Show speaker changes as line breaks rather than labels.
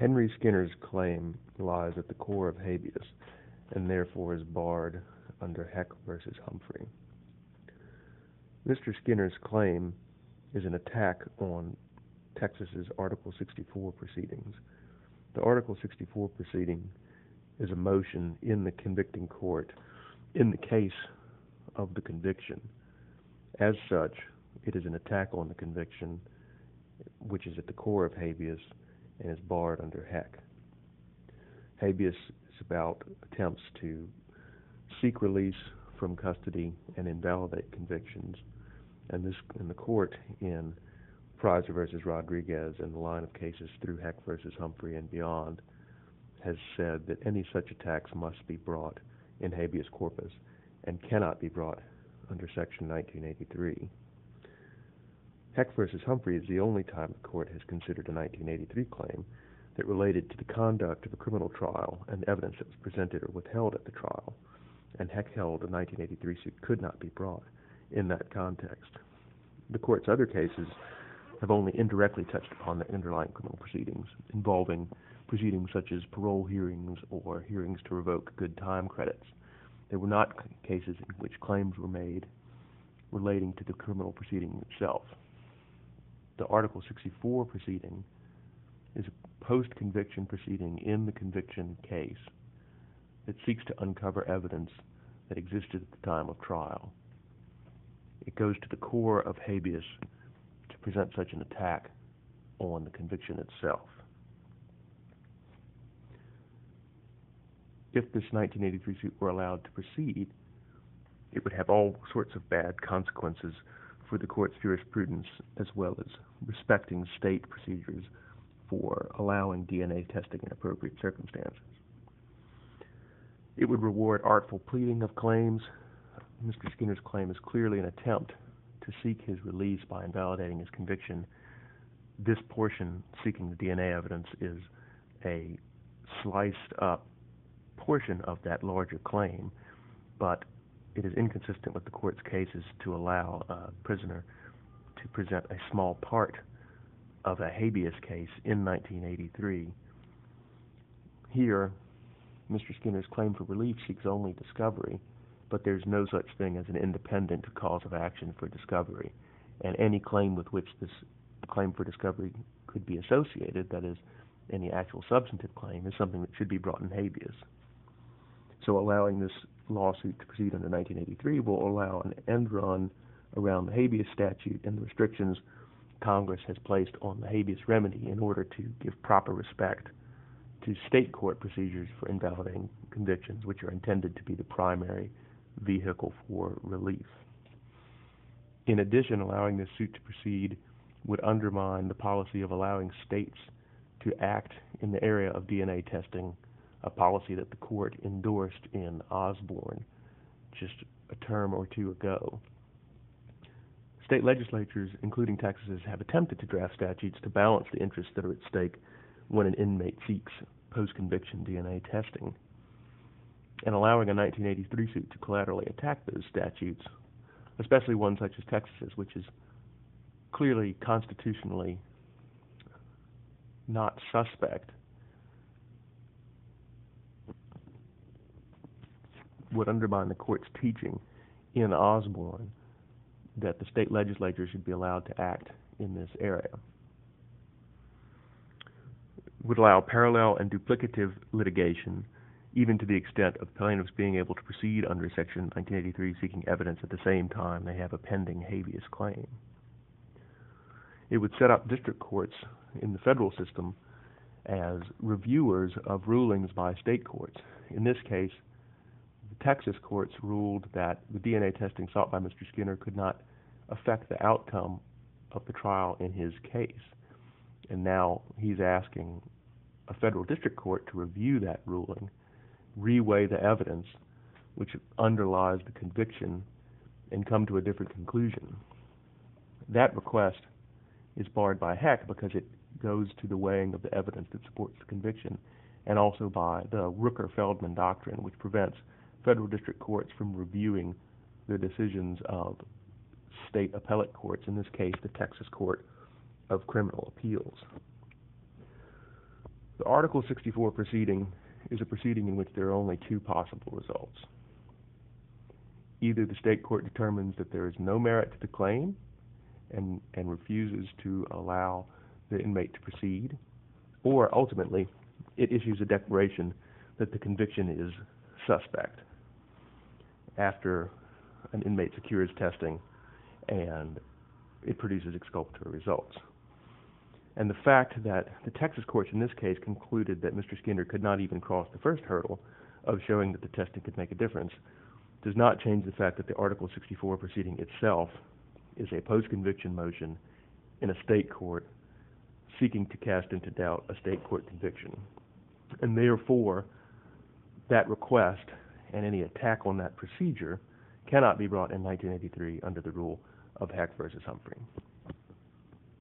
Henry Skinner's claim lies at the core of habeas and therefore is barred under Heck v. Humphrey. Mr. Skinner's claim is an attack on Texas's Article 64 proceedings. The Article 64 proceeding is a motion in the convicting court in the case of the conviction. As such, it is an attack on the conviction, which is at the core of habeas and is barred under Heck. Habeas is about attempts to seek release from custody and invalidate convictions, and this and the court in Preiser v. Rodriguez and the line of cases through Heck v. Humphrey and beyond has said that any such attacks must be brought in habeas corpus and cannot be brought under Section 1983. Heck v. Humphrey is the only time the court has considered a 1983 claim that related to the conduct of a criminal trial and evidence that was presented or withheld at the trial, and Heck held a 1983 suit could not be brought in that context. The court's other cases have only indirectly touched upon the underlying criminal proceedings involving proceedings such as parole hearings or hearings to revoke good time credits. They were not cases in which claims were made relating to the criminal proceeding itself. The Article 64 proceeding is a post-conviction proceeding in the conviction case that seeks to uncover evidence that existed at the time of trial. It goes to the core of habeas to present such an attack on the conviction itself. If this 1983 suit were allowed to proceed, it would have all sorts of bad consequences for the court's jurisprudence as well as respecting state procedures for allowing DNA testing in appropriate circumstances. It would reward artful pleading of claims. Mr. Skinner's claim is clearly an attempt to seek his release by invalidating his conviction. This portion, seeking the DNA evidence, is a sliced-up portion of that larger claim, but it is inconsistent with the court's cases to allow a prisoner to present a small part of a habeas case in 1983. Here, Mr. Skinner's claim for relief seeks only discovery, but there is no such thing as an independent cause of action for discovery, and any claim with which this claim for discovery could be associated, that is, any actual substantive claim, is something that should be brought in habeas. So allowing this lawsuit to proceed under 1983 will allow an end run around the habeas statute and the restrictions Congress has placed on the habeas remedy in order to give proper respect to state court procedures for invalidating convictions, which are intended to be the primary vehicle for relief. In addition, allowing this suit to proceed would undermine the policy of allowing states to act in the area of DNA testing, a policy that the court endorsed in Osborne just a term or two ago. State legislatures, including Texas, have attempted to draft statutes to balance the interests that are at stake when an inmate seeks post-conviction DNA testing. And allowing a 1983 suit to collaterally attack those statutes, especially one such as Texas's, which is clearly constitutionally not suspect, would undermine the court's teaching in Osborne that the state legislature should be allowed to act in this area. Would allow parallel and duplicative litigation, even to the extent of plaintiffs being able to proceed under Section 1983 seeking evidence at the same time they have a pending habeas claim. It would set up district courts in the federal system as reviewers of rulings by state courts. In this case, Texas courts ruled that the DNA testing sought by Mr. Skinner could not affect the outcome of the trial in his case. And now he's asking a federal district court to review that ruling, reweigh the evidence which underlies the conviction, and come to a different conclusion. That request is barred by Heck because it goes to the weighing of the evidence that supports the conviction, and also by the Rooker-Feldman Doctrine, which prevents federal district courts from reviewing the decisions of state appellate courts, in this case the Texas Court of Criminal Appeals. The Article 64 proceeding is a proceeding in which there are only two possible results. Either the state court determines that there is no merit to the claim and, and refuses to allow the inmate to proceed, or ultimately it issues a declaration that the conviction is suspect after an inmate secures testing and it produces exculpatory results. And the fact that the Texas courts in this case concluded that Mr. Skinner could not even cross the first hurdle of showing that the testing could make a difference does not change the fact that the Article 64 proceeding itself is a post-conviction motion in a state court seeking to cast into doubt a state court conviction. And therefore, that request and any attack on that procedure cannot be brought in 1983 under the rule of Heck versus Humphrey.